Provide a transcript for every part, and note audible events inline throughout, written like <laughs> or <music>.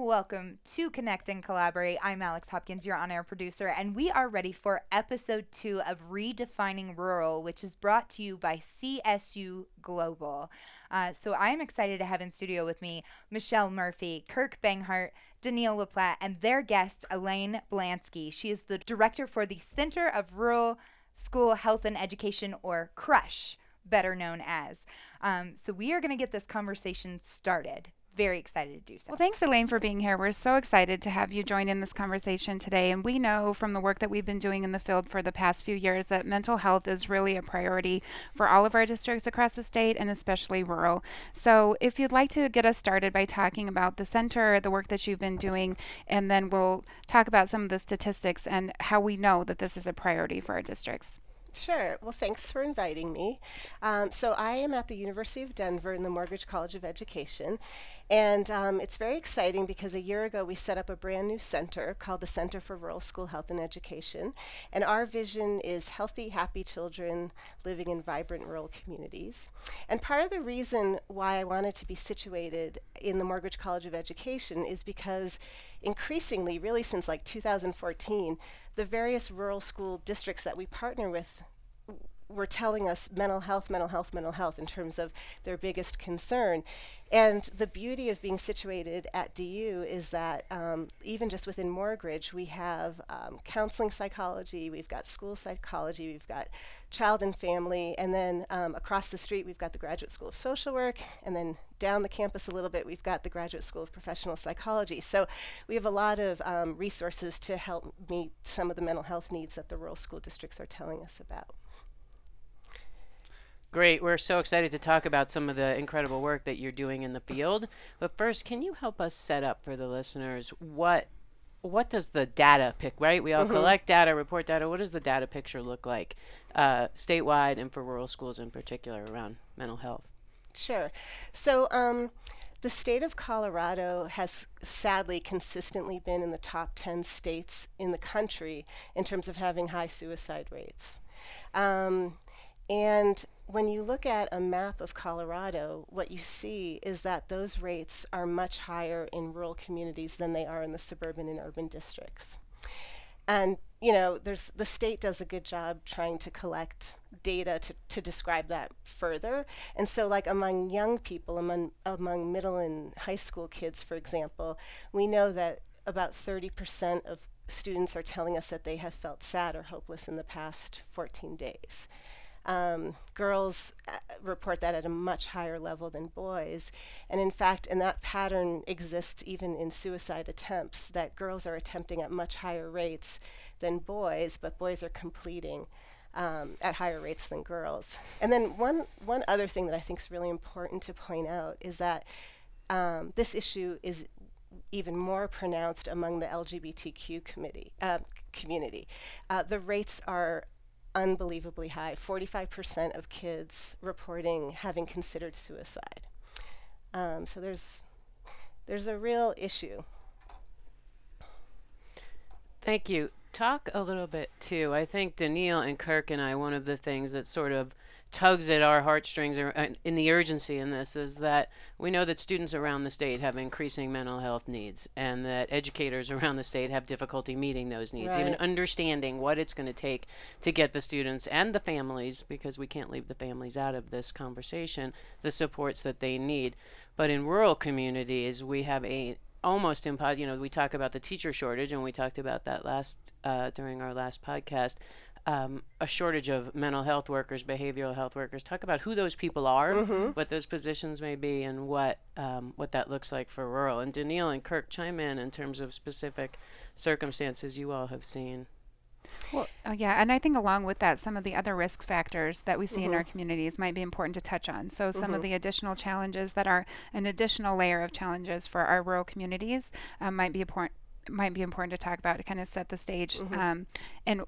Welcome to Connect and Collaborate. I'm Alex Hopkins, your on air producer, and we are ready for episode two of Redefining Rural, which is brought to you by CSU Global. Uh, so I am excited to have in studio with me Michelle Murphy, Kirk Banghart, Denille LePlatt, and their guest, Elaine Belansky. She is the director for the Center of Rural School Health and Education, or CRUSH, better known as. Um, so we are going to get this conversation started very excited to do so. Well, thanks, Elaine, for being here. We're so excited to have you join in this conversation today. And we know from the work that we've been doing in the field for the past few years that mental health is really a priority for all of our districts across the state and especially rural. So, if you'd like to get us started by talking about the center, the work that you've been doing, and then we'll talk about some of the statistics and how we know that this is a priority for our districts. Sure. Well, thanks for inviting me. Um, so, I am at the University of Denver in the Morgridge College of Education, and um, it's very exciting because a year ago we set up a brand new center called the Center for Rural School Health and Education. And our vision is healthy, happy children living in vibrant rural communities. And part of the reason why I wanted to be situated in the Morgridge College of Education is because increasingly, really since like 2014, the various rural school districts that we partner with were telling us mental health, mental health, mental health in terms of their biggest concern. And the beauty of being situated at DU is that um, even just within Morgridge, we have um, counseling psychology, we've got school psychology, we've got child and family, and then um, across the street, we've got the Graduate School of Social Work, and then down the campus a little bit, we've got the Graduate School of Professional Psychology. So we have a lot of um, resources to help meet some of the mental health needs that the rural school districts are telling us about. Great. We're so excited to talk about some of the incredible work that you're doing in the field. But first, can you help us set up for the listeners what what does the data pick, right? We all mm-hmm. collect data, report data. What does the data picture look like uh, statewide and for rural schools in particular around mental health? Sure. So, um, the state of Colorado has sadly consistently been in the top 10 states in the country in terms of having high suicide rates. Um, and when you look at a map of Colorado, what you see is that those rates are much higher in rural communities than they are in the suburban and urban districts. And you know, there's the state does a good job trying to collect data to, to describe that further. And so like among young people, among among middle and high school kids, for example, we know that about 30% of students are telling us that they have felt sad or hopeless in the past 14 days. Um, girls uh, report that at a much higher level than boys. And in fact, and that pattern exists even in suicide attempts, that girls are attempting at much higher rates than boys, but boys are completing um, at higher rates than girls. And then one, one other thing that I think is really important to point out is that um, this issue is even more pronounced among the LGBTQ committee, uh, community. Uh, the rates are unbelievably high 45% of kids reporting having considered suicide. Um, so there's, there's a real issue. Thank you. Talk a little bit too. I think Denille and Kirk and I, one of the things that sort of tugs at our heartstrings uh, in the urgency in this is that we know that students around the state have increasing mental health needs and that educators <laughs> around the state have difficulty meeting those needs right. even understanding what it's going to take to get the students and the families because we can't leave the families out of this conversation the supports that they need but in rural communities we have a almost impossible you know we talk about the teacher shortage and we talked about that last uh, during our last podcast um, a shortage of mental health workers, behavioral health workers. Talk about who those people are, mm-hmm. what those positions may be, and what um, what that looks like for rural. And Denille and Kirk chime in in terms of specific circumstances you all have seen. Well, oh yeah, and I think along with that, some of the other risk factors that we see mm-hmm. in our mm-hmm. communities might be important to touch on. So, some mm-hmm. of the additional challenges that are an additional layer of challenges for our rural communities um, might be important might be important to talk about to kind of set the stage. Mm-hmm. Um, and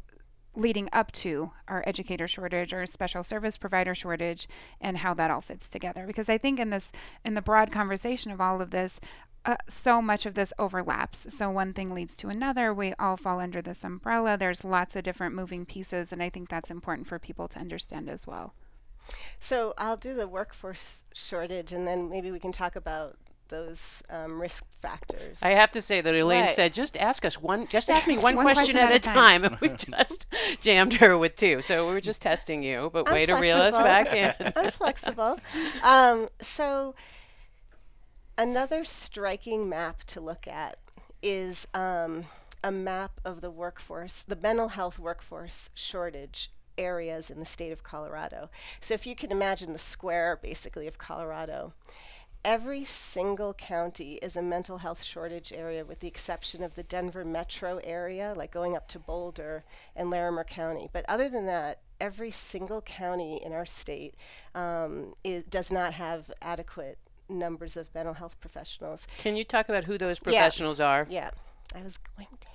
leading up to our educator shortage or special service provider shortage and how that all fits together. Because i think in this in the broad conversation of all of this uh, so much of this overlaps. So one thing leads to another. We all fall under this umbrella. There's lots of different moving pieces and i think that's important for people to understand as well. So i'll do the workforce shortage and then maybe we can talk about those um, risk factors. I have to say that Elaine Right. said, "Just ask us one. Just ask me <laughs> one, One question, at, a time," and we <laughs> just jammed her with two. So we were just testing you, but I'm way to reel us back in. <laughs> I'm flexible. Um, so, another striking map to look at is um, a map of the workforce, the mental health workforce shortage areas in the state of Colorado. So, if you can imagine the square basically of Colorado, every single county is a mental health shortage area with the exception of the Denver metro area, like going up to Boulder and Larimer County. But other than that, every single county in our state um, does not have adequate numbers of mental health professionals. Can you talk about who those professionals are? Yeah, I was going to.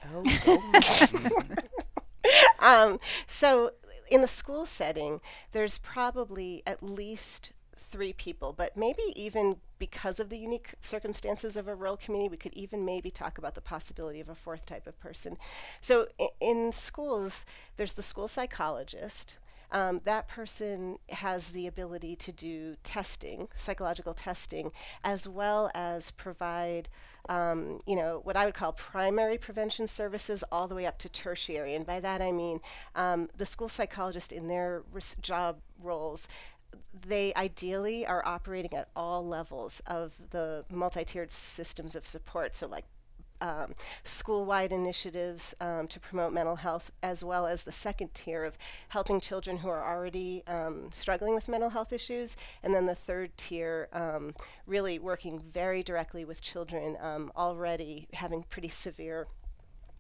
Oh, <laughs> um, so in the school setting, there's probably at least three people, but maybe even because of the unique circumstances of a rural community, we could even maybe talk about the possibility of a fourth type of person. So i- in schools, there's the school psychologist. Um, that person has the ability to do testing, psychological testing, as well as provide, um, you know, what I would call primary prevention services all the way up to tertiary. And by that I mean um, the school psychologist in their res- job roles they ideally are operating at all levels of the multi-tiered systems of support. So, like um, school-wide initiatives um, to promote mental health, as well as the second tier of helping children who are already um, struggling with mental health issues, and then the third tier um, really working very directly with children um, already having pretty severe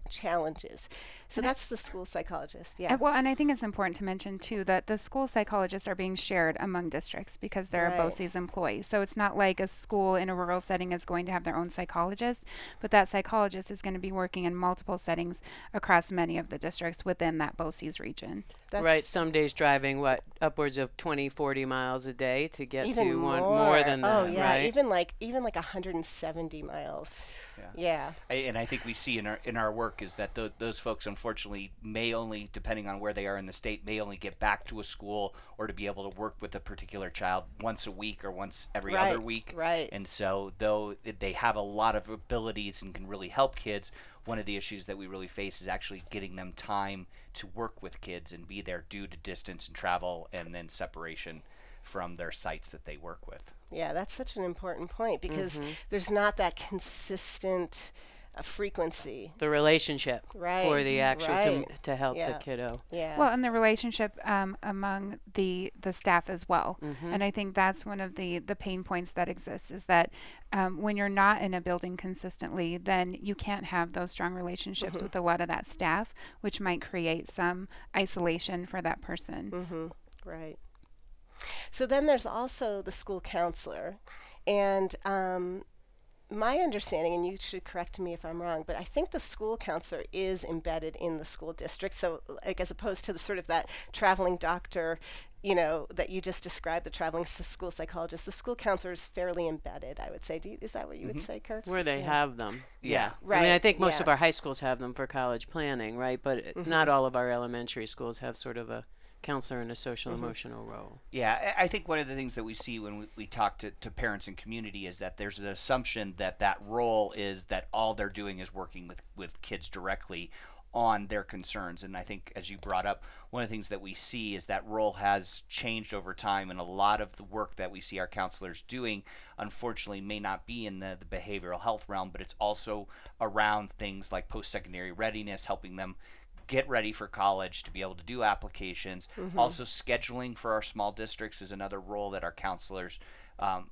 challenges. So that's the school psychologist. Yeah. Well, and I think it's important to mention too that the school psychologists are being shared among districts because they're Right. a BOCES employee. So it's not like a school in a rural setting is going to have their own psychologist, but that psychologist is going to be working in multiple settings across many of the districts within that BOCES region. That's right. Some days driving what upwards of 20, 40 miles a day to get even to more. one more than that. Oh yeah, right? even like even like 170 miles. Yeah. Yeah. I, and I think we see in our in our work is that tho- those folks unfortunately may only, depending on where they are in the state, may only get back to a school or to be able to work with a particular child once a week or once every other week. right. And so, though they have a lot of abilities and can really help kids, one of the issues that we really face is actually getting them time to work with kids and be there due to distance and travel and then separation from their sites that they work with. Yeah, that's such an important point because Mm-hmm. there's not that consistent uh, frequency. the relationship right. for the actual to, right. to help Yeah. the kiddo. Yeah. Well, and the relationship um, among the the staff as well, and I think that's one of the the pain points that exists is that um, when you're not in a building consistently, then you can't have those strong relationships with a lot of that staff, which might create some isolation for that person. Mm-hmm. Right. So then there's also the school counselor. And um, my understanding, and you should correct me if I'm wrong, but I think the school counselor is embedded in the school district. So, like, as opposed to the sort of that traveling doctor, you know, that you just described, the traveling s- school psychologist, the school counselor is fairly embedded, I would say. Do you, is that what you would mm-hmm. say, Kirk? Where they Yeah. have them. Yeah. Right. I mean, I think most of our high schools have them for college planning, right? But it- not all of our elementary schools have sort of a counselor in a social mm-hmm. emotional role. Yeah, I I think one of the things that we see when we, we talk to, to parents and community is that there's an assumption that that role is that all they're doing is working with, with kids directly on their concerns. And I think, as you brought up, one of the things that we see is that role has changed over time, and a lot of the work that we see our counselors doing, unfortunately, may not be in the, the behavioral health realm, but it's also around things like post secondary readiness, helping them get ready for college to be able to do applications. Also, scheduling for our small districts is another role that our counselors um,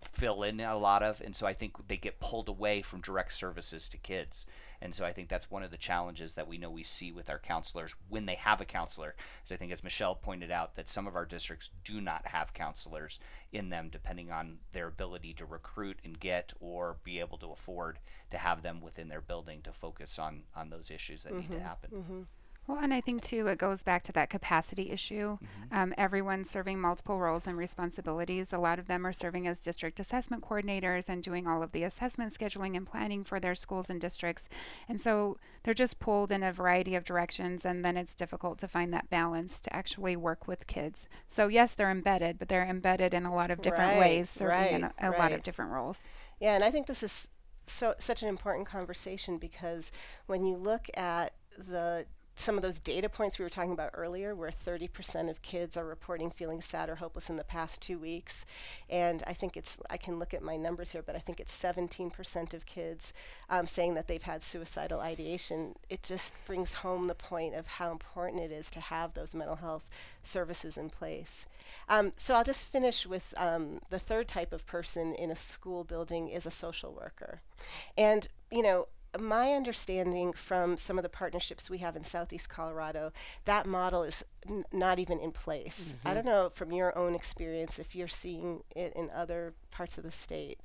fill in a lot of, and so I think they get pulled away from direct services to kids. And so I think that's one of the challenges that we know we see with our counselors when they have a counselor. So I think, as Michelle pointed out, that some of our districts do not have counselors in them, depending on their ability to recruit and get or be able to afford to have them within their building to focus on on those issues that need to mm-hmm. happen. Mm-hmm. Well, and I think too, it goes back to that capacity issue. Um, everyone's serving multiple roles and responsibilities. A lot of them are serving as district assessment coordinators and doing all of the assessment scheduling and planning for their schools and districts. And so they're just pulled in a variety of directions, and then it's difficult to find that balance to actually work with kids. So, yes, they're embedded, but they're embedded in a lot of different Right, ways, serving in a, right, lot of different roles. Yeah, and I think this is so such an important conversation because when you look at the some of those data points we were talking about earlier, where 30% of kids are reporting feeling sad or hopeless in the past two weeks. And I think it's, I can look at my numbers here, but I think it's 17% of kids um, saying that they've had suicidal ideation. It just brings home the point of how important it is to have those mental health services in place. Um, so I'll just finish with um, the third type of person in a school building is a social worker. And, you know, my understanding from some of the partnerships we have in Southeast Colorado, that model is n- not even in place. Mm-hmm. I don't know from your own experience if you're seeing it in other parts of the state.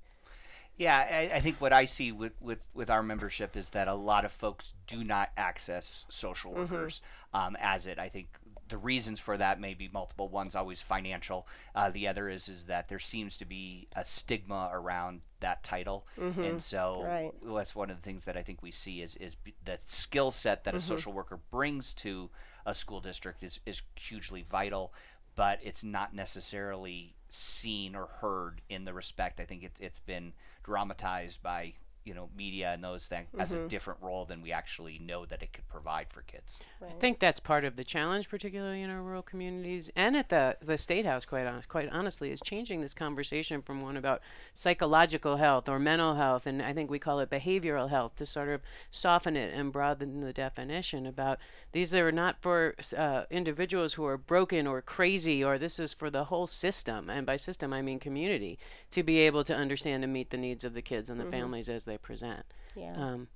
Yeah, I, I, think what I see with, with, with our membership is that a lot of folks do not access social mm-hmm. workers mm-hmm. um, as it. I think the reasons for that may be multiple. One's always financial. Uh, the other is is that there seems to be a stigma around that title, mm-hmm. and so right. that's one of the things that I think we see is is the skill set that mm-hmm. a social worker brings to a school district is is hugely vital, but it's not necessarily seen or heard in the respect. I think it's it's been dramatized by you know media and those things mm-hmm. as a different role than we actually know that it could provide for kids. Right. I think that's part of the challenge, particularly in our rural communities and at the the state house. Quite honest, quite honestly, is changing this conversation from one about psychological health or mental health, and I think we call it behavioral health, to sort of soften it and broaden the definition about these are not for uh, individuals who are broken or crazy, or this is for the whole system, and by system I mean community, to be able to understand and meet the needs of the kids and the mm-hmm. families as they they present. Yeah. Um,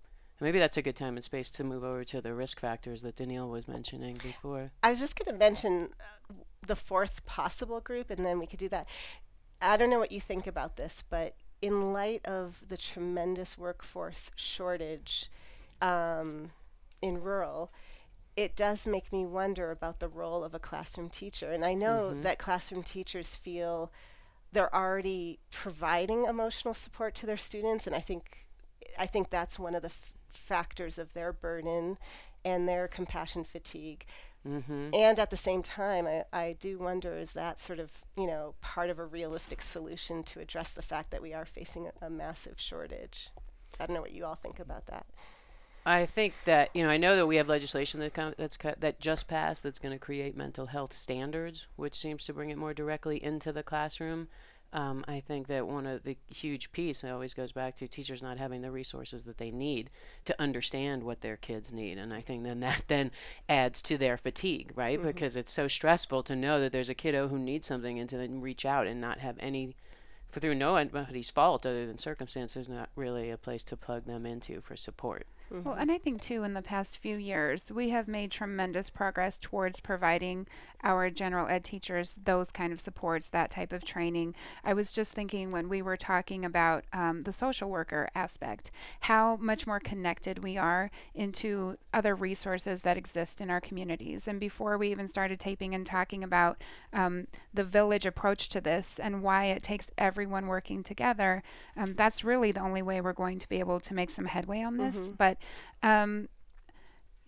maybe that's a good time and space to move over to the risk factors that Denille was mentioning before. I was just going to mention uh, the fourth possible group, and then we could do that. I don't know what you think about this, but in light of the tremendous workforce shortage um, in rural, it does make me wonder about the role of a classroom teacher. And I know mm-hmm. that classroom teachers feel they're already providing emotional support to their students, and I think I think that's one of the f- factors of their burden and their compassion fatigue. Mm-hmm. And at the same time, I, I do wonder is that sort of, you know, part of a realistic solution to address the fact that we are facing a, a massive shortage? I don't know what you all think about that. I think that you know I know that we have legislation that com- that's co- that just passed that's going to create mental health standards, which seems to bring it more directly into the classroom. Um, I think that one of the huge piece always goes back to teachers not having the resources that they need to understand what their kids need, and I think then that then adds to their fatigue, right? Mm-hmm. Because it's so stressful to know that there's a kiddo who needs something and to then reach out and not have any, for through no anybody's fault other than circumstances, not really a place to plug them into for support. Mm-hmm. Well, and I think too, in the past few years, we have made tremendous progress towards providing our general ed teachers those kind of supports, that type of training. I was just thinking when we were talking about um, the social worker aspect, how much more connected we are into other resources that exist in our communities. And before we even started taping and talking about um, the village approach to this and why it takes everyone working together, um, that's really the only way we're going to be able to make some headway on this. Mm-hmm. But um,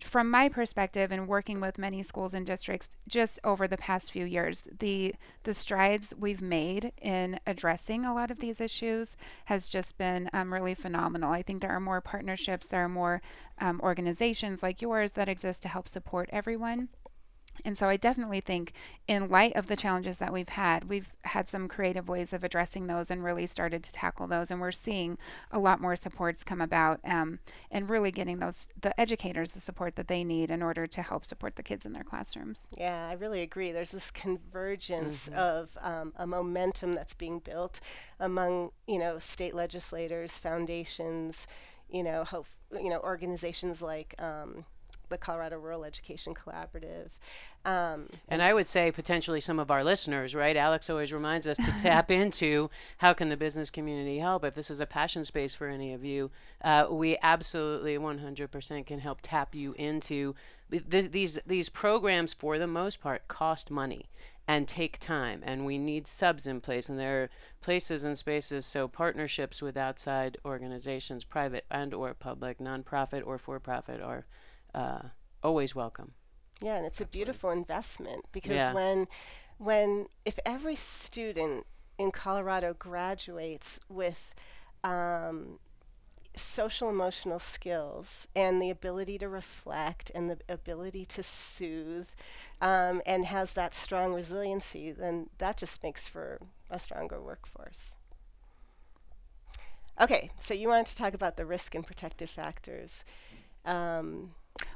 from my perspective and working with many schools and districts just over the past few years the the strides we've made in addressing a lot of these issues has just been um, really phenomenal. I think there are more partnerships there are more um, organizations like yours that exist to help support everyone and so I definitely think, in light of the challenges that we've had, we've had some creative ways of addressing those and really started to tackle those. And we're seeing a lot more supports come about um, and really getting those the educators the support that they need in order to help support the kids in their classrooms. Yeah, I really agree. There's this convergence mm-hmm. of um, a momentum that's being built among you know state legislators, foundations, you know, hope, you know organizations like. Um, the Colorado Rural Education Collaborative. Um, and I would say potentially some of our listeners, right? Alex always reminds us to <laughs> tap into how can the business community help. If this is a passion space for any of you, uh, we absolutely 100% can help tap you into th- these these programs. For the most part, cost money and take time, and we need subs in place. And there are places and spaces, so partnerships with outside organizations, private and or public, nonprofit or for profit, are uh, always welcome. Yeah, and it's Absolutely. a beautiful investment because yeah. when when if every student in Colorado graduates with um, social emotional skills and the ability to reflect and the ability to soothe um, and has that strong resiliency, then that just makes for a stronger workforce. Okay, so you wanted to talk about the risk and protective factors. Um,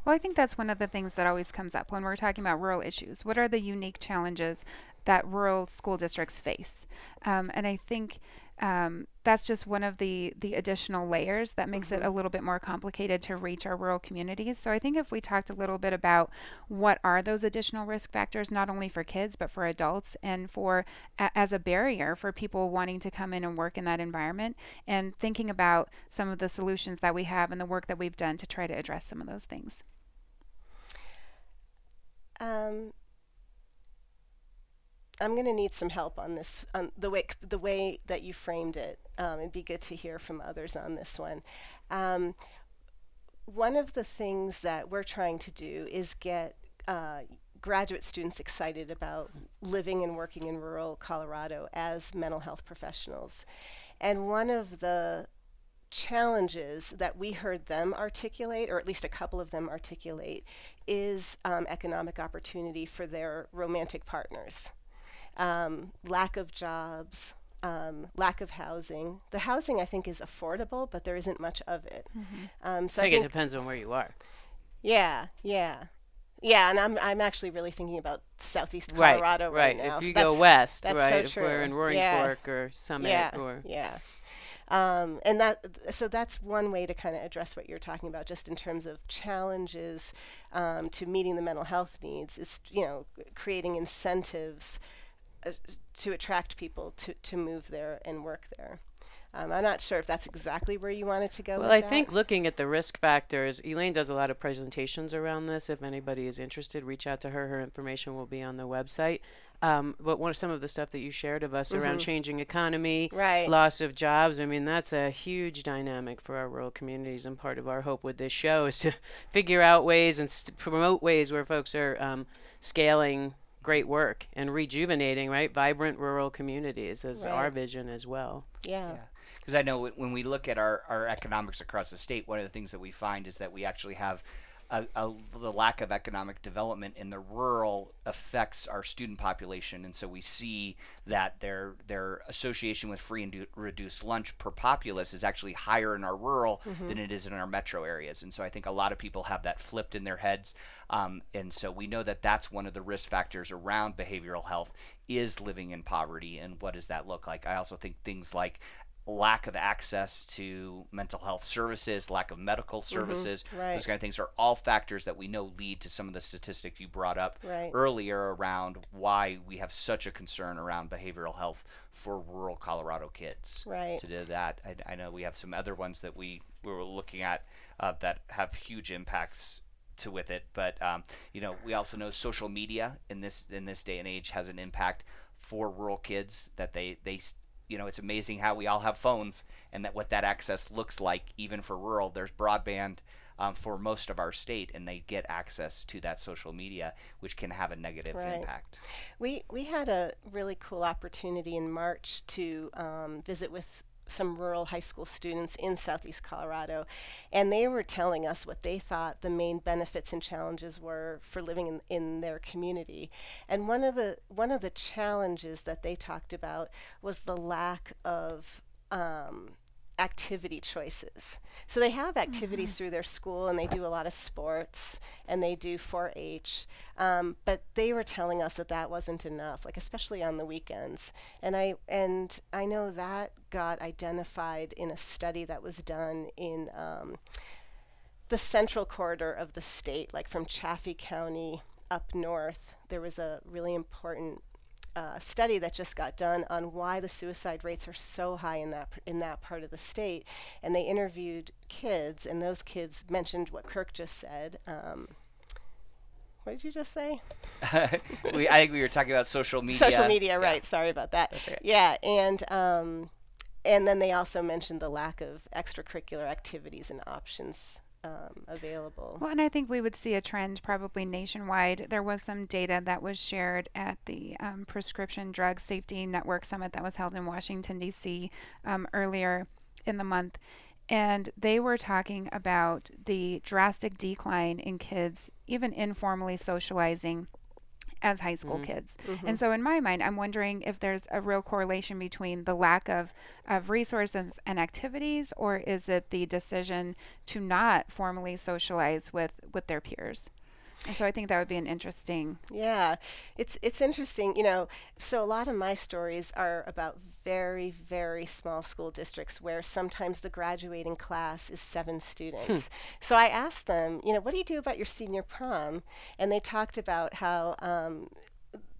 well, I think that's one of the things that always comes up when we're talking about rural issues. What are the unique challenges that rural school districts face? Um, and I think um, that's just one of the the additional layers that makes mm-hmm. it a little bit more complicated to reach our rural communities. So I think if we talked a little bit about what are those additional risk factors, not only for kids but for adults, and for a, as a barrier for people wanting to come in and work in that environment, and thinking about some of the solutions that we have and the work that we've done to try to address some of those things. Um, I'm going to need some help on this, on the way the way that you framed it. Um, it'd be good to hear from others on this one. Um, one of the things that we're trying to do is get uh, graduate students excited about living and working in rural Colorado as mental health professionals. And one of the challenges that we heard them articulate, or at least a couple of them articulate, is um, economic opportunity for their romantic partners um, lack of jobs, um, lack of housing. The housing, I think, is affordable, but there isn't much of it. Mm-hmm. Um, so I, I think, it depends on where you are. Yeah, yeah. Yeah, and I'm I'm actually really thinking about southeast Colorado right, right, right. now. If you that's, go west, right? So if we're in Roaring yeah. Fork or Summit yeah. or yeah. Um, and that so that's one way to kind of address what you're talking about, just in terms of challenges um, to meeting the mental health needs. Is you know creating incentives uh, to attract people to, to move there and work there. Um, I'm not sure if that's exactly where you wanted to go. Well, I that. think looking at the risk factors, Elaine does a lot of presentations around this. If anybody is interested, reach out to her. Her information will be on the website. Um, but one of some of the stuff that you shared of us mm-hmm. around changing economy, right. loss of jobs, I mean, that's a huge dynamic for our rural communities. And part of our hope with this show is to <laughs> figure out ways and st- promote ways where folks are um, scaling great work and rejuvenating, right? Vibrant rural communities is right. our vision as well. Yeah. Because yeah. I know when we look at our, our economics across the state, one of the things that we find is that we actually have a, a, the lack of economic development in the rural affects our student population, and so we see that their their association with free and do, reduced lunch per populace is actually higher in our rural mm-hmm. than it is in our metro areas, and so I think a lot of people have that flipped in their heads, um, and so we know that that's one of the risk factors around behavioral health is living in poverty, and what does that look like? I also think things like lack of access to mental health services, lack of medical mm-hmm. services, mm-hmm, right. those kind of things are all factors that we know lead to some of the statistics you brought up right. earlier around why we have such a concern around behavioral health for rural Colorado kids. Right. To do that, I, I know we have some other ones that we, we were looking at uh, that have huge impacts to with it, but um, you know we also know social media in this in this day and age has an impact for rural kids that they they you know, it's amazing how we all have phones and that what that access looks like, even for rural. There's broadband um, for most of our state, and they get access to that social media, which can have a negative right. impact. We we had a really cool opportunity in March to um, visit with some rural high school students in southeast Colorado, and they were telling us what they thought the main benefits and challenges were for living in, in their community. And one of the one of the challenges that they talked about was the lack of um, activity choices. So they have activities mm-hmm. through their school and they do a lot of sports and they do 4 H. Um, but they were telling us that that wasn't enough, like especially on the weekends. And I, and I know that got identified in a study that was done in um, the central corridor of the state, like from Chaffee County up north. There was a really important uh, study that just got done on why the suicide rates are so high in that in that part of the state, and they interviewed kids, and those kids mentioned what Kirk just said. Um, what did you just say? <laughs> we, I think we were talking about social media. Social media, right? Sorry about that. Okay. Yeah, and um, and then they also mentioned the lack of extracurricular activities and options um, available. Well, and I think we would see a trend probably nationwide. There was some data that was shared at the um, Prescription Drug Safety Network Summit that was held in Washington, D.C. Um, earlier in the month, and they were talking about the drastic decline in kids even informally socializing as high school mm. kids. Mm-hmm. And so in my mind, I'm wondering if there's a real correlation between the lack of, of resources and activities or is it the decision to not formally socialize with, with their peers? And so I think that would be an interesting. Yeah, it's it's interesting, you know. So a lot of my stories are about very very small school districts where sometimes the graduating class is seven students. Hmm. So I asked them, you know, what do you do about your senior prom? And they talked about how um,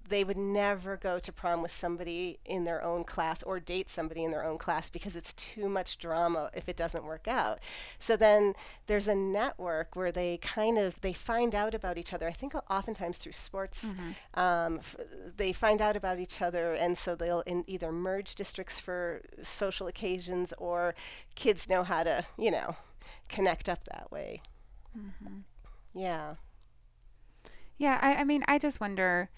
they would never go to prom with somebody in their own class or date somebody in their own class because it's too much drama if it doesn't work out. So then there's a network where they kind of they find out about each other. I think oftentimes through sports, mm-hmm. um, f- they find out about each other, and so they'll either merge districts for social occasions or kids know how to you know connect up that way. Mm-hmm. Yeah. Yeah, I, I mean, I just wonder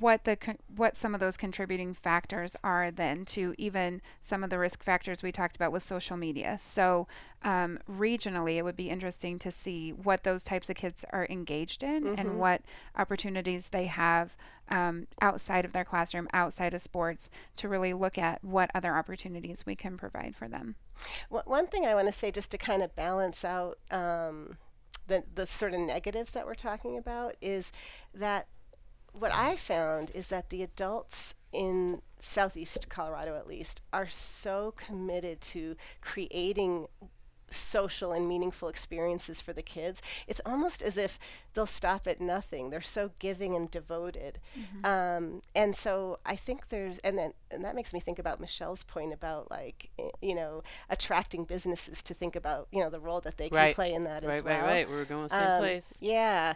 what the what some of those contributing factors are then to even some of the risk factors we talked about with social media. So um, regionally, it would be interesting to see what those types of kids are engaged in mm-hmm. and what opportunities they have um, outside of their classroom, outside of sports, to really look at what other opportunities we can provide for them. W- one thing I want to say, just to kind of balance out. Um, the, the sort of negatives that we're talking about is that what I found is that the adults in southeast Colorado, at least, are so committed to creating social and meaningful experiences for the kids. It's almost as if they'll stop at nothing. They're so giving and devoted. Mm-hmm. Um, and so I think there's, and then, and that makes me think about Michelle's point about like, you know, attracting businesses to think about, you know, the role that they right. can play in that right, as well. Right, right, right. We're going the same um, place. Yeah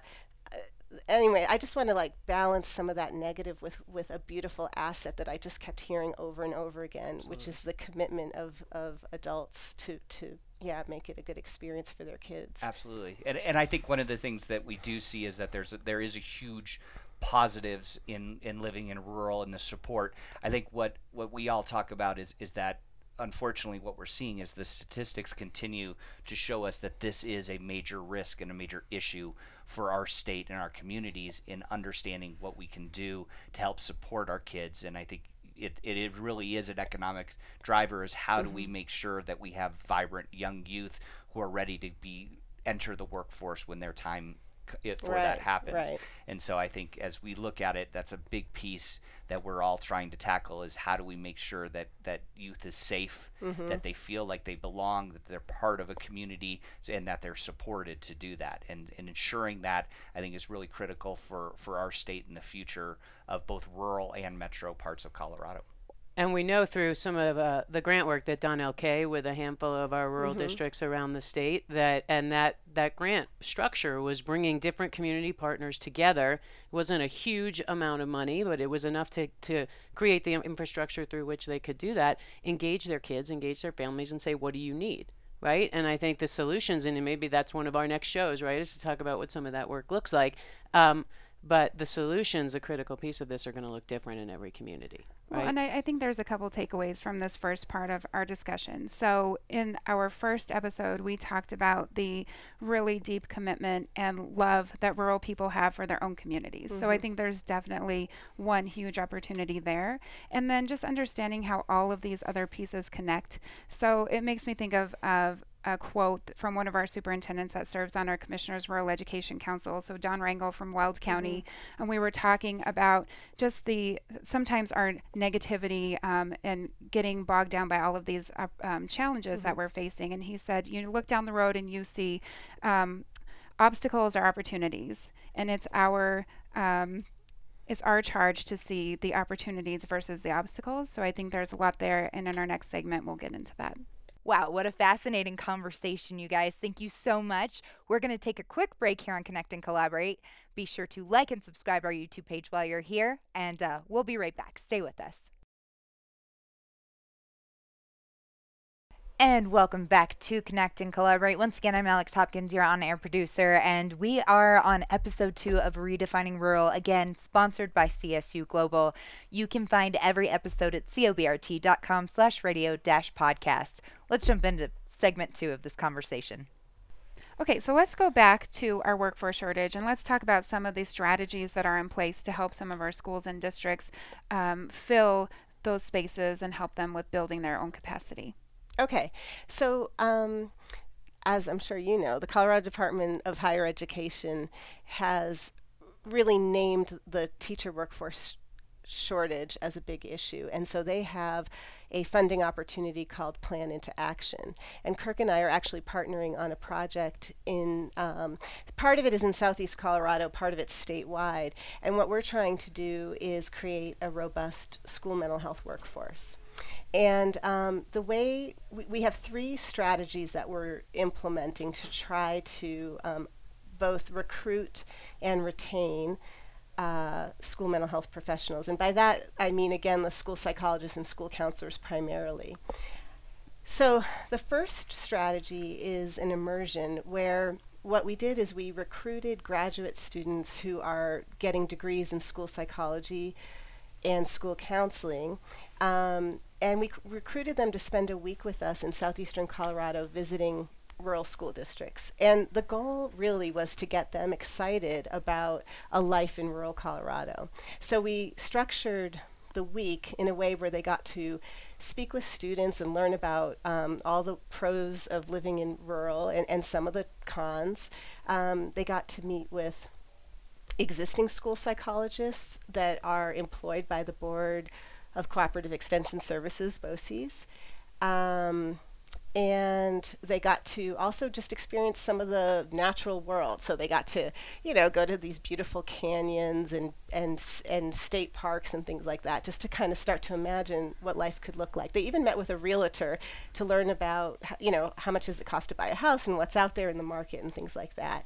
anyway, I just want to like balance some of that negative with with a beautiful asset that I just kept hearing over and over again, Absolutely. which is the commitment of of adults to to yeah make it a good experience for their kids. Absolutely, and and I think one of the things that we do see is that there's a, there is a huge positives in in living in rural and the support. I think what what we all talk about is is that unfortunately, what we're seeing is the statistics continue to show us that this is a major risk and a major issue for our state and our communities in understanding what we can do to help support our kids. And I think it, it, it really is an economic driver is how do we mm-hmm. make sure that we have vibrant young youth who are ready to be enter the workforce when their time before right, that happens. Right. And so I think as we look at it, that's a big piece that we're all trying to tackle is how do we make sure that that youth is safe, mm-hmm. that they feel like they belong, that they're part of a community, and that they're supported to do that. And, and ensuring that I think is really critical for for our state in the future of both rural and metro parts of Colorado. And we know through some of uh, the grant work that Don LK with a handful of our rural mm-hmm. districts around the state that and that that grant structure was bringing different community partners together. It wasn't a huge amount of money, but it was enough to to create the infrastructure through which they could do that, engage their kids, engage their families, and say, "What do you need?" Right? And I think the solutions, and maybe that's one of our next shows, right, is to talk about what some of that work looks like. Um, but the solutions, a critical piece of this, are going to look different in every community. Right? Well, and I, I, think there's a couple takeaways from this first part of our discussion. So, in our first episode, we talked about the really deep commitment and love that rural people have for their own communities. Mm-hmm. So, I mm-hmm. think there's definitely one huge opportunity there. And then just understanding how all of these other pieces connect. So, it makes me think of, of a quote from one of our superintendents that serves on our Commissioners Rural Education Council, so Don Rangel from Weld County, mm-hmm. and we were talking about just the sometimes our negativity um, and getting bogged down by all of these uh, um, challenges mm-hmm. that we're facing. And he said, you look down the road and you see um, obstacles are opportunities, and it's our um, it's our charge to see the opportunities versus the obstacles. So I think there's a lot there, and in our next segment, we'll get into that. Wow, what a fascinating conversation, you guys. Thank you so much. We're going to take a quick break here on Connect and Collaborate. Be sure to like and subscribe our YouTube page while you're here, and uh, we'll be right back. Stay with us. And welcome back to Connect and Collaborate. Once again, I'm Alex Hopkins, your on air producer, and we are on episode two of Redefining Rural, again, sponsored by CSU Global. You can find every episode at cobrt.com slash radio dash podcast. let's jump into segment two of this conversation. Okay, so let's go back to our workforce shortage and let's talk about some of the strategies that are in place to help some of our schools and districts um, fill those spaces and help them with building their own capacity. Okay, so um, as I'm sure you know, the Colorado Department of Higher Education has really named the teacher workforce shortage as a big issue. And so they have a funding opportunity called Plan into Action. And Kirk and I are actually partnering on a project in, um, part of it is in Southeast Colorado, part of it's statewide. And what we're trying to do is create a robust school mental health workforce. And um, the way we, we, have three strategies that we're implementing to try to um, both recruit and retain uh, school mental health professionals. And by that, I mean, again, the school psychologists and school counselors primarily. So, the first strategy is an immersion where what we did is we recruited graduate students who are getting degrees in school psychology and school counseling. Um, and we c- recruited them to spend a week with us in southeastern Colorado visiting rural school districts. And the goal really was to get them excited about a life in rural Colorado. So we structured the week in a way where they got to speak with students and learn about um, all the pros of living in rural and, and some of the cons. Um, they got to meet with existing school psychologists that are employed by the Board of Cooperative Extension Services, BOCES. Um, and they got to also just experience some of the natural world. So they got to, you know, go to these beautiful canyons and and and state parks and things like that, just to kind of start to imagine what life could look like. They even met with a realtor to learn about, you know, how much does it cost to buy a house and what's out there in the market and things like that.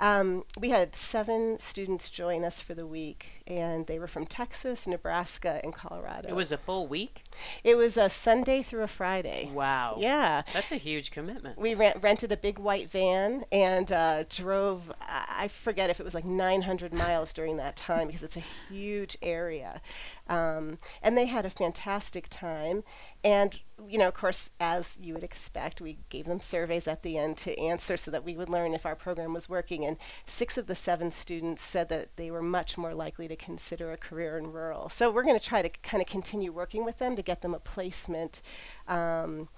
Um, we had seven students join us for the week, and they were from Texas, Nebraska, and Colorado. It was a full week? It was a Sunday through a Friday. Wow. Yeah. That's a huge commitment. We rent, rented a big white van and uh, drove, I forget if it was like 900 miles during that time because it's a huge area. Um, and they had a fantastic time. And, you know, of course, as you would expect, we gave them surveys at the end to answer so that we would learn if our program was working. And six of the seven students said that they were much more likely to consider a career in rural. So we're going to try to kind of continue working with them to get them a placement. Um,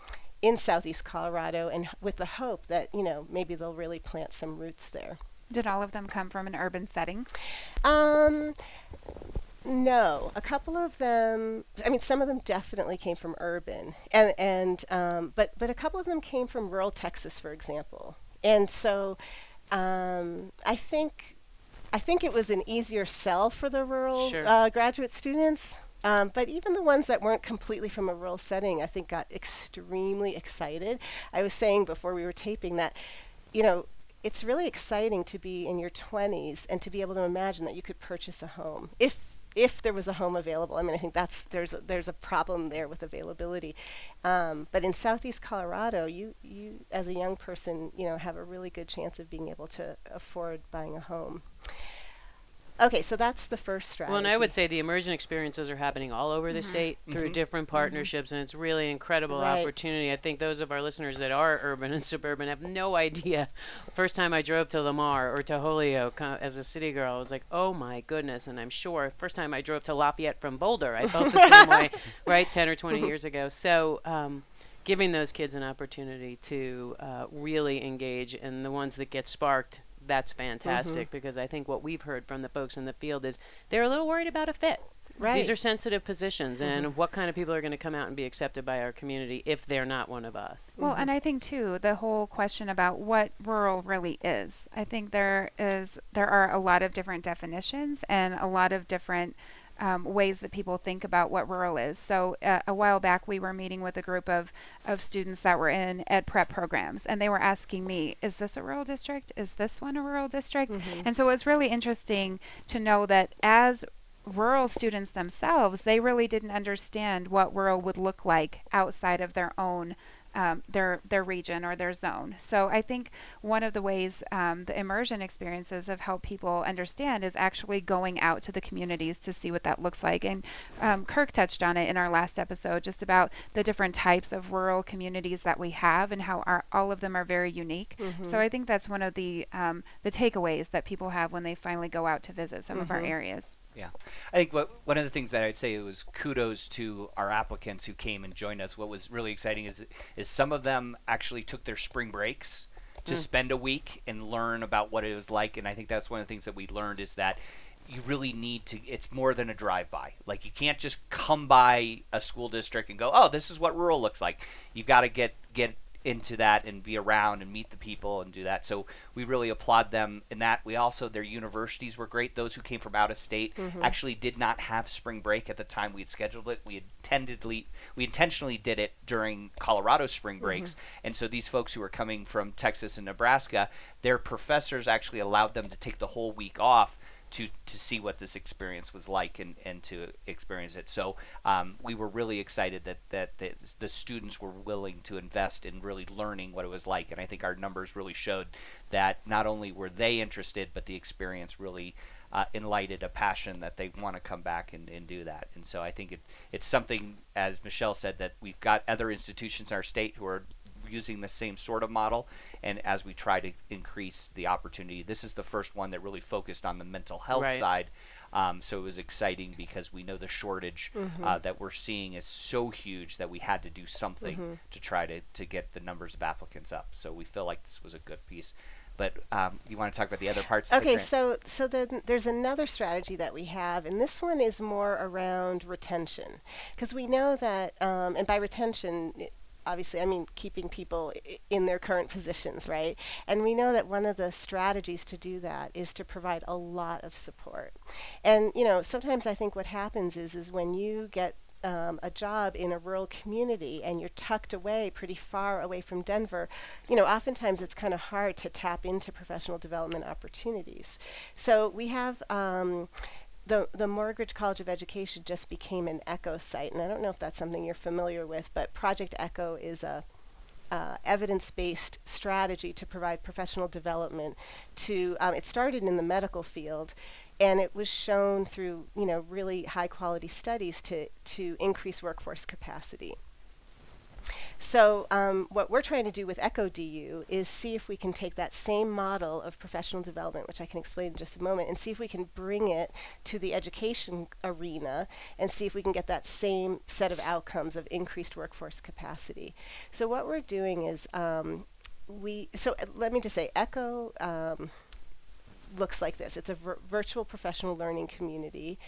in southeast Colorado, and with the hope that you know maybe they'll really plant some roots there. Did all of them come from an urban setting? Um, no, a couple of them. I mean, some of them definitely came from urban, and and um, but but a couple of them came from rural Texas, for example. And so, um, I think, I think it was an easier sell for the rural Sure. uh, graduate students. Um, but even the ones that weren't completely from a rural setting, I think, got extremely excited. I was saying before we were taping that, you know, it's really exciting to be in your 20s and to be able to imagine that you could purchase a home if if there was a home available. I mean, I think that's there's a, there's a problem there with availability. Um, but in southeast Colorado, you you as a young person, you know, have a really good chance of being able to afford buying a home. Okay, so that's the first strategy. Well, and I would say the immersion experiences are happening all over the Mhm. state through Mhm. different partnerships, and it's really an incredible Right. opportunity. I think those of our listeners that are urban and suburban have no idea. First time I drove to Lamar or to Holyoke uh, as a city girl, I was like, oh my goodness. And I'm sure first time I drove to Lafayette from Boulder, I felt the same way, <laughs> right, 10 or 20 years ago. So, um, giving those kids an opportunity to uh, really engage and the ones that get sparked that's mm-hmm. fantastic because I think what we've heard from the folks in the field is they're a little worried about a fit. right. These are sensitive positions, and mm-hmm. what kind of people are going to come out and be accepted by our community if they're not one of us? Well, mm-hmm. and I think too the whole question about what rural really is. I think there is there are a lot of different definitions and a lot of different um, ways that people think about what rural is. So uh, a while back, we were meeting with a group of of students that were in ed prep programs, and they were asking me, "Is this a rural district? Is this one a rural district?" And so it was really interesting to know that as rural students themselves, they really didn't understand what rural would look like outside of their own um, their their region or their zone. So I think one of the ways um, the immersion experiences have helped people understand is actually going out to the communities to see what that looks like. And um, Kirk touched on it in our last episode, just about the different types of rural communities that we have and how our, all of them are very unique. Mm-hmm. So I think that's one of the um, the takeaways that people have when they finally go out to visit some mm-hmm. of our mm-hmm. areas. Yeah, I think what one of the things that I'd say was kudos to our applicants who came and joined us. What was really exciting is is some of them actually took their spring breaks to mm. spend a week and learn about what it was like. And I think that's one of the things that we learned is that you really need to it's more than a drive by like you can't just come by a school district and go oh this is what rural looks like you've got to get get into that and be around and meet the people and do that. So we really applaud them in that. We also their universities were great. Those who came from out of state mm-hmm. actually did not have spring break at the time we had scheduled it. We intendedly we intentionally did it during Colorado spring mm-hmm. breaks. Mm-hmm. And so these folks who were coming from Texas and Nebraska, their professors actually allowed them to take the whole week off to to see what this experience was like and, and to experience it. So um, we were really excited that that the, the students were willing to invest in really learning what it was like, and I think our numbers really showed that not only were they interested, but the experience really. Uh, enlightened a passion that they want to come back and, and do that. And so I think it, it's something, as Michelle said, that we've got other institutions in our state who are using the same sort of model and as we try to increase the opportunity this is the first one that really focused on the mental health right. side um, so it was exciting because we know the shortage mm-hmm. uh, that we're seeing is so huge that we had to do something mm-hmm. to try to, to get the numbers of applicants up. So we feel like this was a good piece. But um, you want to talk about the other parts? Okay, so so then there's another strategy that we have, and this one is more around retention, because we know that, um, and by retention, obviously, I mean, keeping people I- in their current positions, right? And we know that one of the strategies to do that is to provide a lot of support. And, you know, sometimes I think what happens is, is when you get um, a job in a rural community and you're tucked away pretty far away from Denver, you know, oftentimes it's kind of hard to tap into professional development opportunities. So we have um, the the Morgridge College of Education just became an ECHO site, and I don't know if that's something you're familiar with, but Project ECHO is a uh, evidence-based strategy to provide professional development. To um, it started in the medical field, and it was shown through you know really high-quality studies to to increase workforce capacity. So um, what we're trying to do with ECHO-DU is see if we can take that same model of professional development, which I can explain in just a moment, and see if we can bring it to the education arena and see if we can get that same set of outcomes of increased workforce capacity. So what we're doing is um, we, so uh, let me just say, ECHO um, looks like this. It's a vir- virtual professional learning community.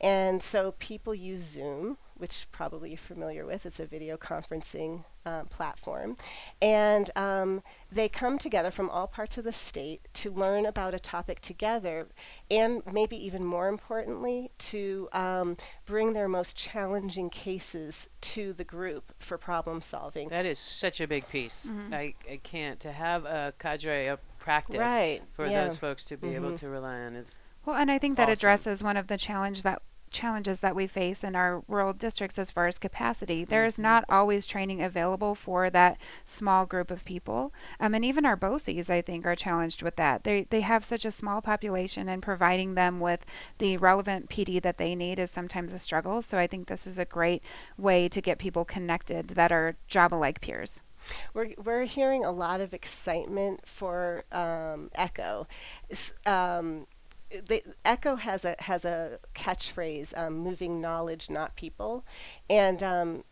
And so people use Zoom, which probably you're familiar with. It's a video conferencing uh, platform. And um, they come together from all parts of the state to learn about a topic together, and maybe even more importantly, to um, bring their most challenging cases to the group for problem solving. That is such a big piece. Mm-hmm. I, I can't. To have a cadre of practice right. for yeah. those folks to be mm-hmm. able to rely on is well, and I think that awesome. addresses one of the challenge that challenges that we face in our rural districts as far as capacity. Mm-hmm. There's not always training available for that small group of people. Um, and even our BOCES, I think, are challenged with that. They, they have such a small population, and providing them with the relevant PD that they need is sometimes a struggle. So I think this is a great way to get people connected that are job alike peers. We're, we're hearing a lot of excitement for um, ECHO. Um, Echo has a has a catchphrase, um, "Moving knowledge, not people," and um,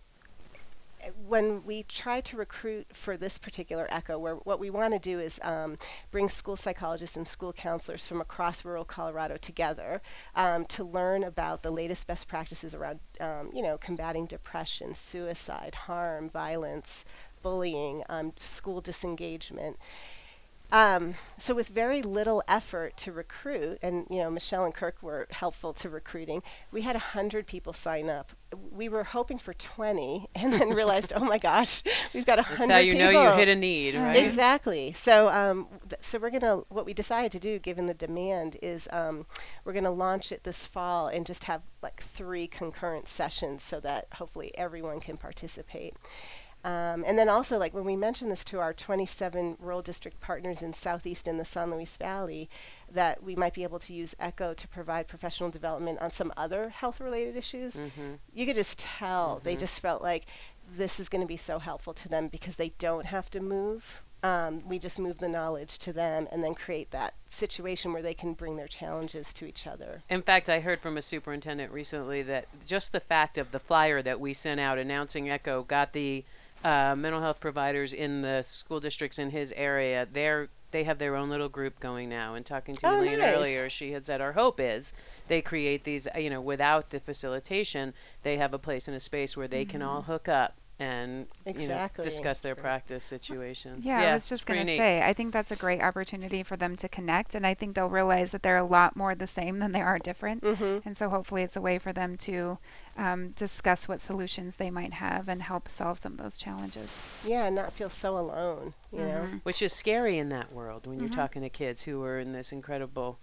when we try to recruit for this particular echo where what we want to do is um, bring school psychologists and school counselors from across rural colorado together um, to learn about the latest best practices around um, you know combating depression suicide harm violence bullying um, school disengagement um, so with very little effort to recruit, and you know Michelle and Kirk were helpful to recruiting. We had hundred people sign up. We were hoping for twenty, <laughs> and then realized, oh my gosh, we've got hundred. That's how you people. know you hit a need, right? Exactly. So, um, th- so we're gonna what we decided to do, given the demand, is um, we're gonna launch it this fall and just have like three concurrent sessions, so that hopefully everyone can participate. Um, and then also, like when we mentioned this to our 27 rural district partners in Southeast and the San Luis Valley, that we might be able to use ECHO to provide professional development on some other health related issues, Mm-hmm. you could just tell they just felt like this is going to be so helpful to them because they don't have to move. Um, we just move the knowledge to them and then create that situation where they can bring their challenges to each other. In fact, I heard from a superintendent recently that just the fact of the flyer that we sent out announcing ECHO got the uh, mental health providers in the school districts in his area. They're they have their own little group going now. And talking to Oh, Elaine nice. earlier, she had said our hope is they create these. uh, You know, without the facilitation, they have a place and a space where they can all hook up and you know, discuss their practice situation. Yeah, I was it's just going to say, I think that's a great opportunity for them to connect, and I think they'll realize that they're a lot more the same than they are different. Mm-hmm. And so hopefully it's a way for them to um, discuss what solutions they might have and help solve some of those challenges. Yeah, and not feel so alone, you know? Mhm. which is scary in that world when you're Mhm. talking to kids who are in this incredible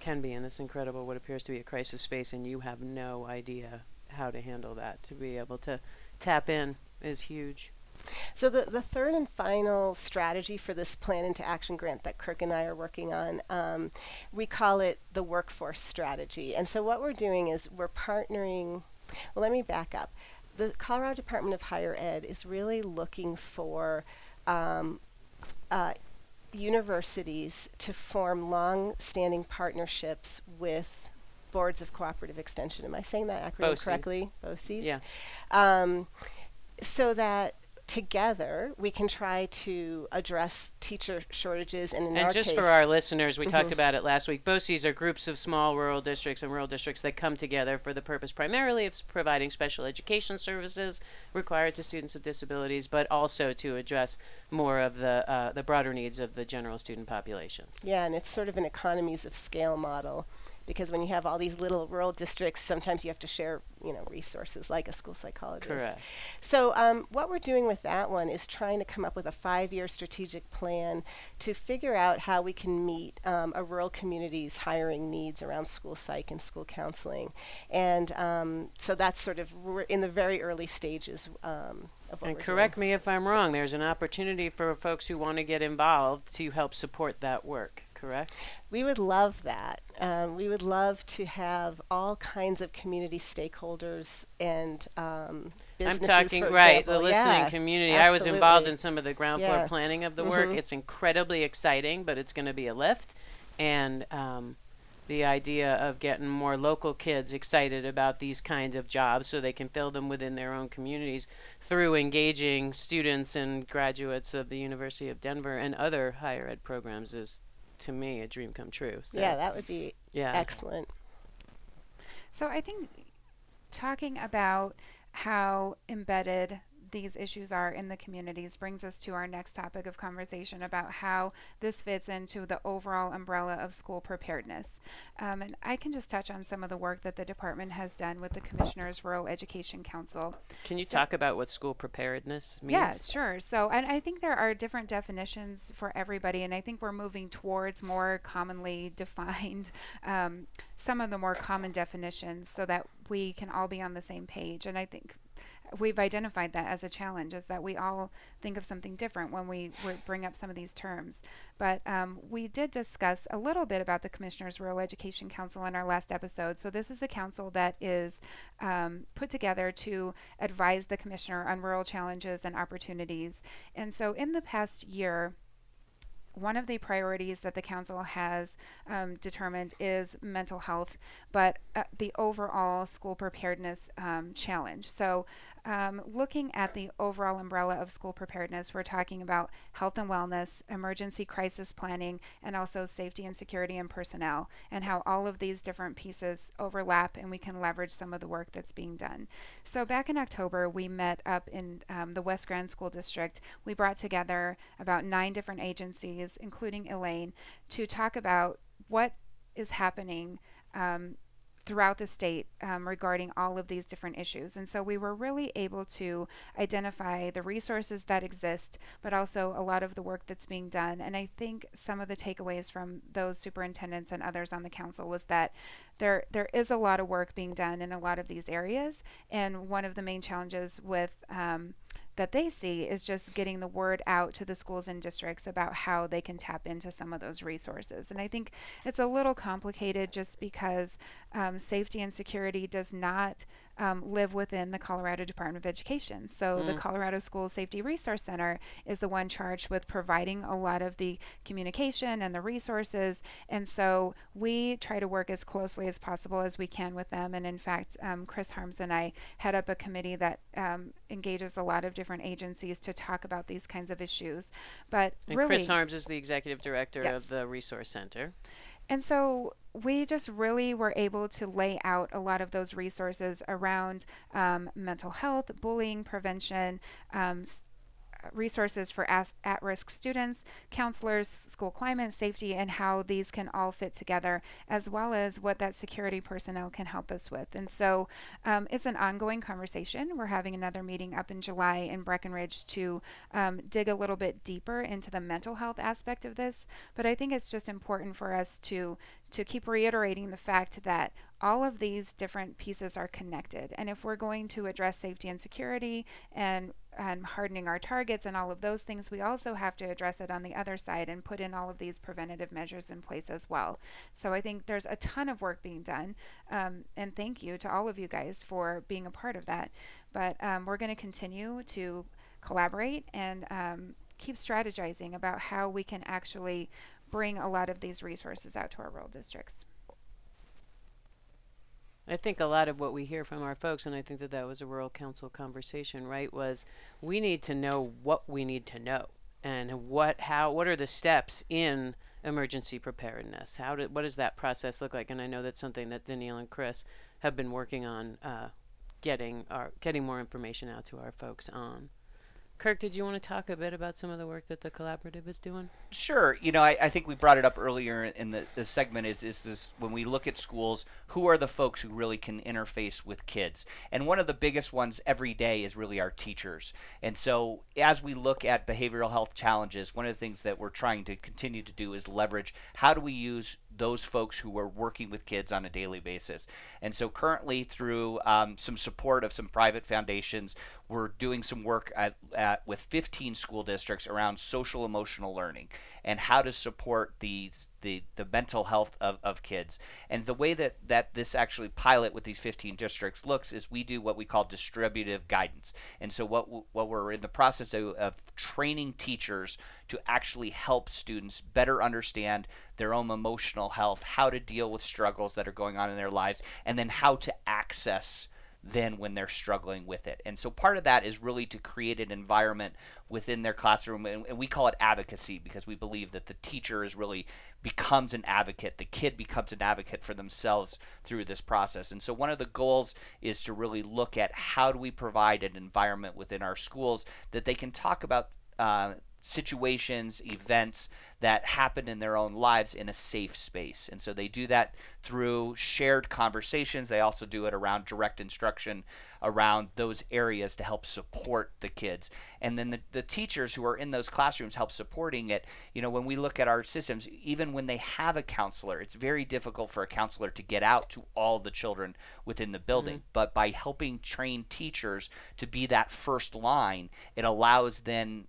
can be in this incredible what appears to be a crisis space and you have no idea how to handle that to be able to tap in is huge So the, the third and final strategy for this plan into action grant that Kirk and I are working on, um, we call it the workforce strategy. And so what we're doing is we're partnering. Well, let me back up. The Colorado Department of Higher Ed is really looking for um, uh, universities to form long-standing partnerships with boards of cooperative extension. Am I saying that acronym BOCES. correctly? BOCES. Yeah. Um, so that together we can try to address teacher shortages and in and just case, for our listeners we talked Mhm. about it last week. BOCES are groups of small rural districts and rural districts that come together for the purpose primarily of providing special education services required to students with disabilities but also to address more of the uh, the broader needs of the general student populations. Yeah, and it's sort of an economies of scale model because when you have all these little rural districts, sometimes you have to share, you know, resources like a school psychologist. correct. So um, what we're doing with that one is trying to come up with a five-year strategic plan to figure out how we can meet um, a rural community's hiring needs around school psych and school counseling, and um, so that's sort of we're in the very early stages um, of what And correct me if I'm wrong, there's an opportunity for folks who want to get involved to help support that work, correct? We would love that. Um, we would love to have all kinds of community stakeholders and um, I'm talking, right, example. the listening Yeah, community. I was involved in some of the ground floor Yeah. planning of the work. Mhm. It's incredibly exciting, but it's going to be a lift. And um, the idea of getting more local kids excited about these kinds of jobs so they can fill them within their own communities through engaging students and graduates of the University of Denver and other higher ed programs is, to me, a dream come true. So, Yeah, that would be yeah. excellent. So I think talking about how embedded these issues are in the communities brings us to our next topic of conversation about how this fits into the overall umbrella of school preparedness. Um, and I can just touch on some of the work that the department has done with the Commissioners Rural Education Council. Can you So- talk about what school preparedness means? Yeah, sure. So, and I think there are different definitions for everybody, and I think we're moving towards more commonly <laughs> defined, um, some of the more common definitions, so that we can all be on the same page. And I think we've identified that as a challenge, is that we all think of something different when we, bring up some of these terms. But um, we did discuss a little bit about the Commissioners Rural Education Council in our last episode. So this is a council that is um, put together to advise the commissioner on rural challenges and opportunities. And so in the past year, one of the priorities that the council has um, determined is mental health, but uh, the overall school preparedness um, challenge. So, um, looking at the overall umbrella of school preparedness, we're talking about health and wellness, emergency crisis planning, and also safety and security and personnel, and how all of these different pieces overlap and we can leverage some of the work that's being done. So, back in October, we met up in um, the West Grand School District. We brought together about nine different agencies, including Elaine, to talk about what is happening um, throughout the state um, regarding all of these different issues. And so we were really able to identify the resources that exist, but also a lot of the work that's being done. And I think some of the takeaways from those superintendents and others on the council was that there there is a lot of work being done in a lot of these areas. And one of the main challenges with um, that they see is just getting the word out to the schools and districts about how they can tap into some of those resources. And I think it's a little complicated just because um, safety and security does not um, live within the Colorado Department of Education. So mm. the Colorado School Safety Resource Center is the one charged with providing a lot of the communication and the resources. And so we try to work as closely as possible as we can with them. And in fact, um, Chris Harms and I head up a committee that um, engages a lot of different agencies to talk about these kinds of issues. But and really, Chris Harms is the executive director yes. of the Resource Center. And so we just really were able to lay out a lot of those resources around um, mental health, bullying prevention, um, resources for at risk students, counselors, school climate safety, and how these can all fit together, as well as what that security personnel can help us with. And so um, it's an ongoing conversation. We're having another meeting up in July in Breckenridge to um, dig a little bit deeper into the mental health aspect of this. But I think it's just important for us to to keep reiterating the fact that all of these different pieces are connected. And if we're going to address safety and security and hardening our targets and all of those things, we also have to address it on the other side and put in all of these preventative measures in place as well. So I think there's a ton of work being done. Um, and thank you to all of you guys for being a part of that. But um, we're going to continue to collaborate and um, keep strategizing about how we can actually bring a lot of these resources out to our rural districts. I think a lot of what we hear from our folks, and I think that that was a rural council conversation, right? Was we need to know what we need to know, and what, how, what are the steps in emergency preparedness? How did, what does that process look like? And I know that's something that Denille and Chris have been working on, uh, getting our, getting more information out to our folks on. Kirk, did you want to talk a bit about some of the work that the collaborative is doing? Sure. You know, I, I think we brought it up earlier in the, the segment is, is this when we look at schools, who are the folks who really can interface with kids? And one of the biggest ones every day is really our teachers. And so as we look at behavioral health challenges, one of the things that we're trying to continue to do is leverage how do we use those folks who are working with kids on a daily basis. And so, currently, through um, some support of some private foundations, we're doing some work at, at, with 15 school districts around social emotional learning and how to support the the, the mental health of, of kids. And the way that, that this actually pilot with these 15 districts looks is we do what we call distributive guidance. And so what what we're in the process of, of training teachers to actually help students better understand their own emotional health, how to deal with struggles that are going on in their lives, and then how to access then when they're struggling with it. And so part of that is really to create an environment within their classroom and, and, we call it advocacy because we believe that the teacher is really becomes an advocate the kid becomes an advocate for themselves through this process and so one of the goals is to really look at how do we provide an environment within our schools that they can talk about uh, situations, events that happen in their own lives in a safe space. And so they do that through shared conversations. They also do it around direct instruction around those areas to help support the kids. And then the, the teachers who are in those classrooms help supporting it. You know, when we look at our systems, even when they have a counselor, it's very difficult for a counselor to get out to all the children within the building. Mm-hmm. But by helping train teachers to be that first line, it allows then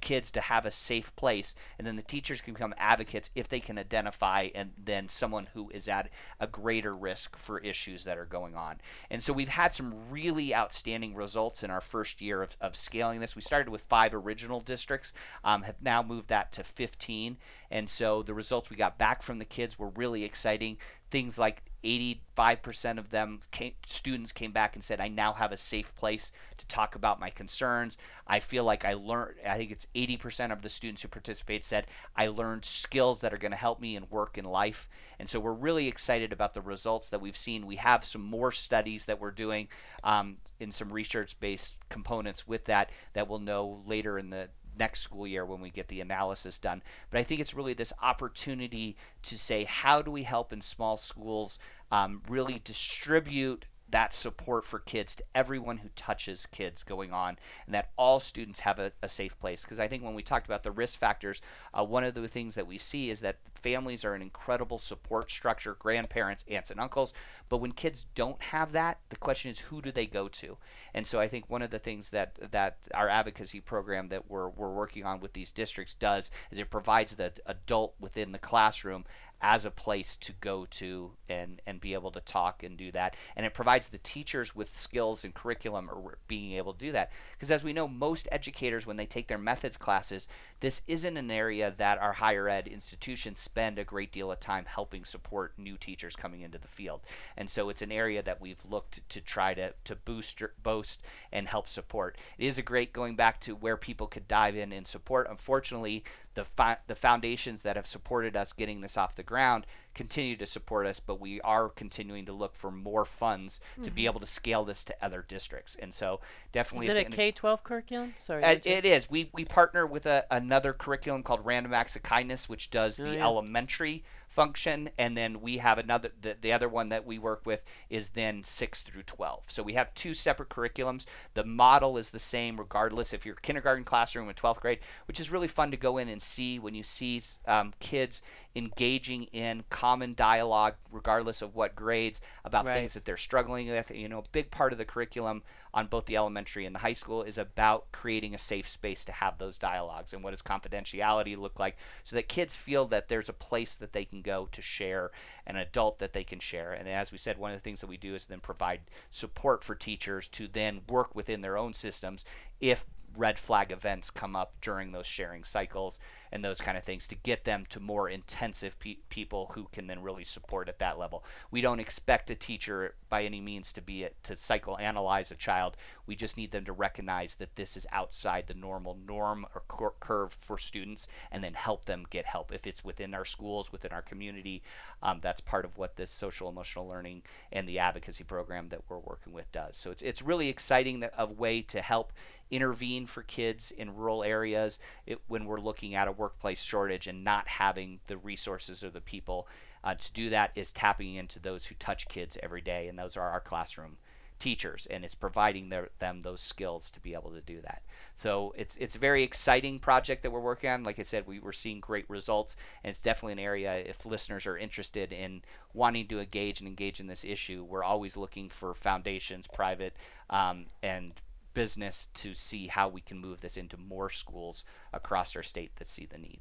kids to have a safe place, and then the teachers can become advocates if they can identify and then someone who is at a greater risk for issues that are going on. And so we've had some really outstanding results in our first year of, of scaling this. We started with five original districts, um, have now moved that to 15. And so the results we got back from the kids were really exciting. Things like 85% of them came, students came back and said, I now have a safe place to talk about my concerns. I feel like I learned, I think it's 80% of the students who participate said, I learned skills that are going to help me in work and life. And so we're really excited about the results that we've seen. We have some more studies that we're doing um, in some research based components with that that we'll know later in the, next school year when we get the analysis done. But I think it's really this opportunity to say, how do we help in small schools um, really distribute that support for kids to everyone who touches kids going on, and that all students have a, a safe place. Because I think when we talked about the risk factors, uh, one of the things that we see is that families are an incredible support structure, grandparents, aunts, and uncles. But when kids don't have that, the question is who do they go to? And so I think one of the things that that our advocacy program that we're we're working on with these districts does is it provides the adult within the classroom as a place to go to and and be able to talk and do that. And it provides the teachers with skills and curriculum or being able to do that. Because as we know most educators when they take their methods classes this isn't an area that our higher ed institutions spend a great deal of time helping support new teachers coming into the field. And so it's an area that we've looked to try to to boost boast and help support. It is a great going back to where people could dive in and support. Unfortunately the fi- the foundations that have supported us getting this off the ground continue to support us, but we are continuing to look for more funds mm-hmm. to be mm-hmm. able to scale this to other districts. And so definitely, is it a K twelve curriculum? Sorry, uh, it is. We we partner with a, another curriculum called Random Acts of Kindness, which does oh, the yeah. elementary function and then we have another the, the other one that we work with is then 6 through 12 so we have two separate curriculums the model is the same regardless if you're kindergarten classroom in 12th grade which is really fun to go in and see when you see um, kids engaging in common dialogue regardless of what grades about right. things that they're struggling with. You know a big part of the curriculum on both the elementary and the high school is about creating a safe space to have those dialogues and what does confidentiality look like so that kids feel that there's a place that they can go to share an adult that they can share. And as we said one of the things that we do is then provide support for teachers to then work within their own systems if red flag events come up during those sharing cycles and those kind of things to get them to more intensive pe- people who can then really support at that level. We don't expect a teacher by any means to be to psychoanalyze a child. We just need them to recognize that this is outside the normal norm or cur- curve for students, and then help them get help if it's within our schools, within our community. Um, that's part of what this social emotional learning and the advocacy program that we're working with does. So it's it's really exciting that, a way to help intervene for kids in rural areas it, when we're looking at a workplace shortage and not having the resources or the people uh, to do that is tapping into those who touch kids every day, and those are our classroom teachers, and it's providing their, them those skills to be able to do that. So it's it's a very exciting project that we're working on. Like I said, we were seeing great results, and it's definitely an area if listeners are interested in wanting to engage and engage in this issue. We're always looking for foundations, private um, and business to see how we can move this into more schools across our state that see the need.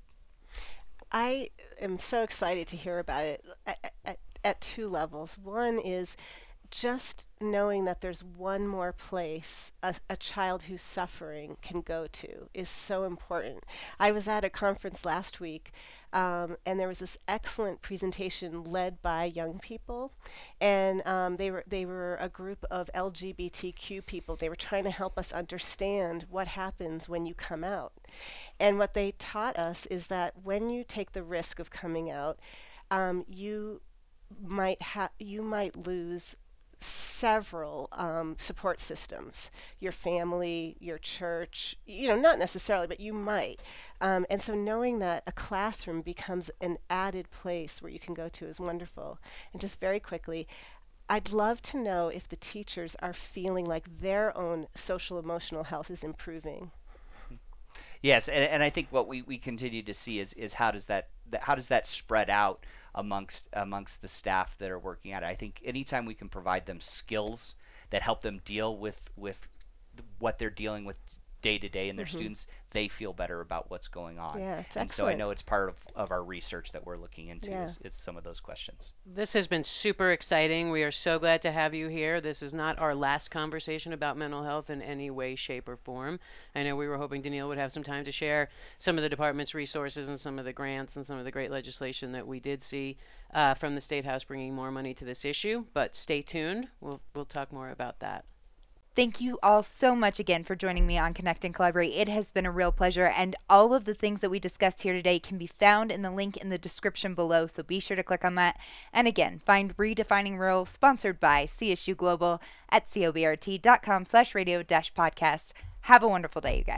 I am so excited to hear about it at, at, at two levels. One is just knowing that there's one more place a, a, child who's suffering can go to is so important. I was at a conference last week um, and there was this excellent presentation led by young people, and um, they were they were a group of LGBTQ people. They were trying to help us understand what happens when you come out, and what they taught us is that when you take the risk of coming out, um, you might have you might lose several um, support systems your family your church you know not necessarily but you might um, and so knowing that a classroom becomes an added place where you can go to is wonderful and just very quickly I'd love to know if the teachers are feeling like their own social emotional health is improving. Yes, and, and I think what we, we continue to see is, is how does that, that how does that spread out amongst amongst the staff that are working at it. I think anytime we can provide them skills that help them deal with with what they're dealing with day to day and their mm-hmm. students they feel better about what's going on. Yeah, it's and excellent. so i know it's part of, of our research that we're looking into yeah. is, is some of those questions. This has been super exciting. We are so glad to have you here. This is not our last conversation about mental health in any way shape or form. I know we were hoping Denille would have some time to share some of the department's resources and some of the grants and some of the great legislation that we did see uh, from the state house bringing more money to this issue but stay tuned. We'll, we'll talk more about that Thank you all so much again for joining me on Connect and Collaborate. It has been a real pleasure, and all of the things that we discussed here today can be found in the link in the description below, so be sure to click on that. And again, find Redefining Rural, sponsored by CSU Global, at cobrt.com slash radio dash podcast. Have a wonderful day, you guys.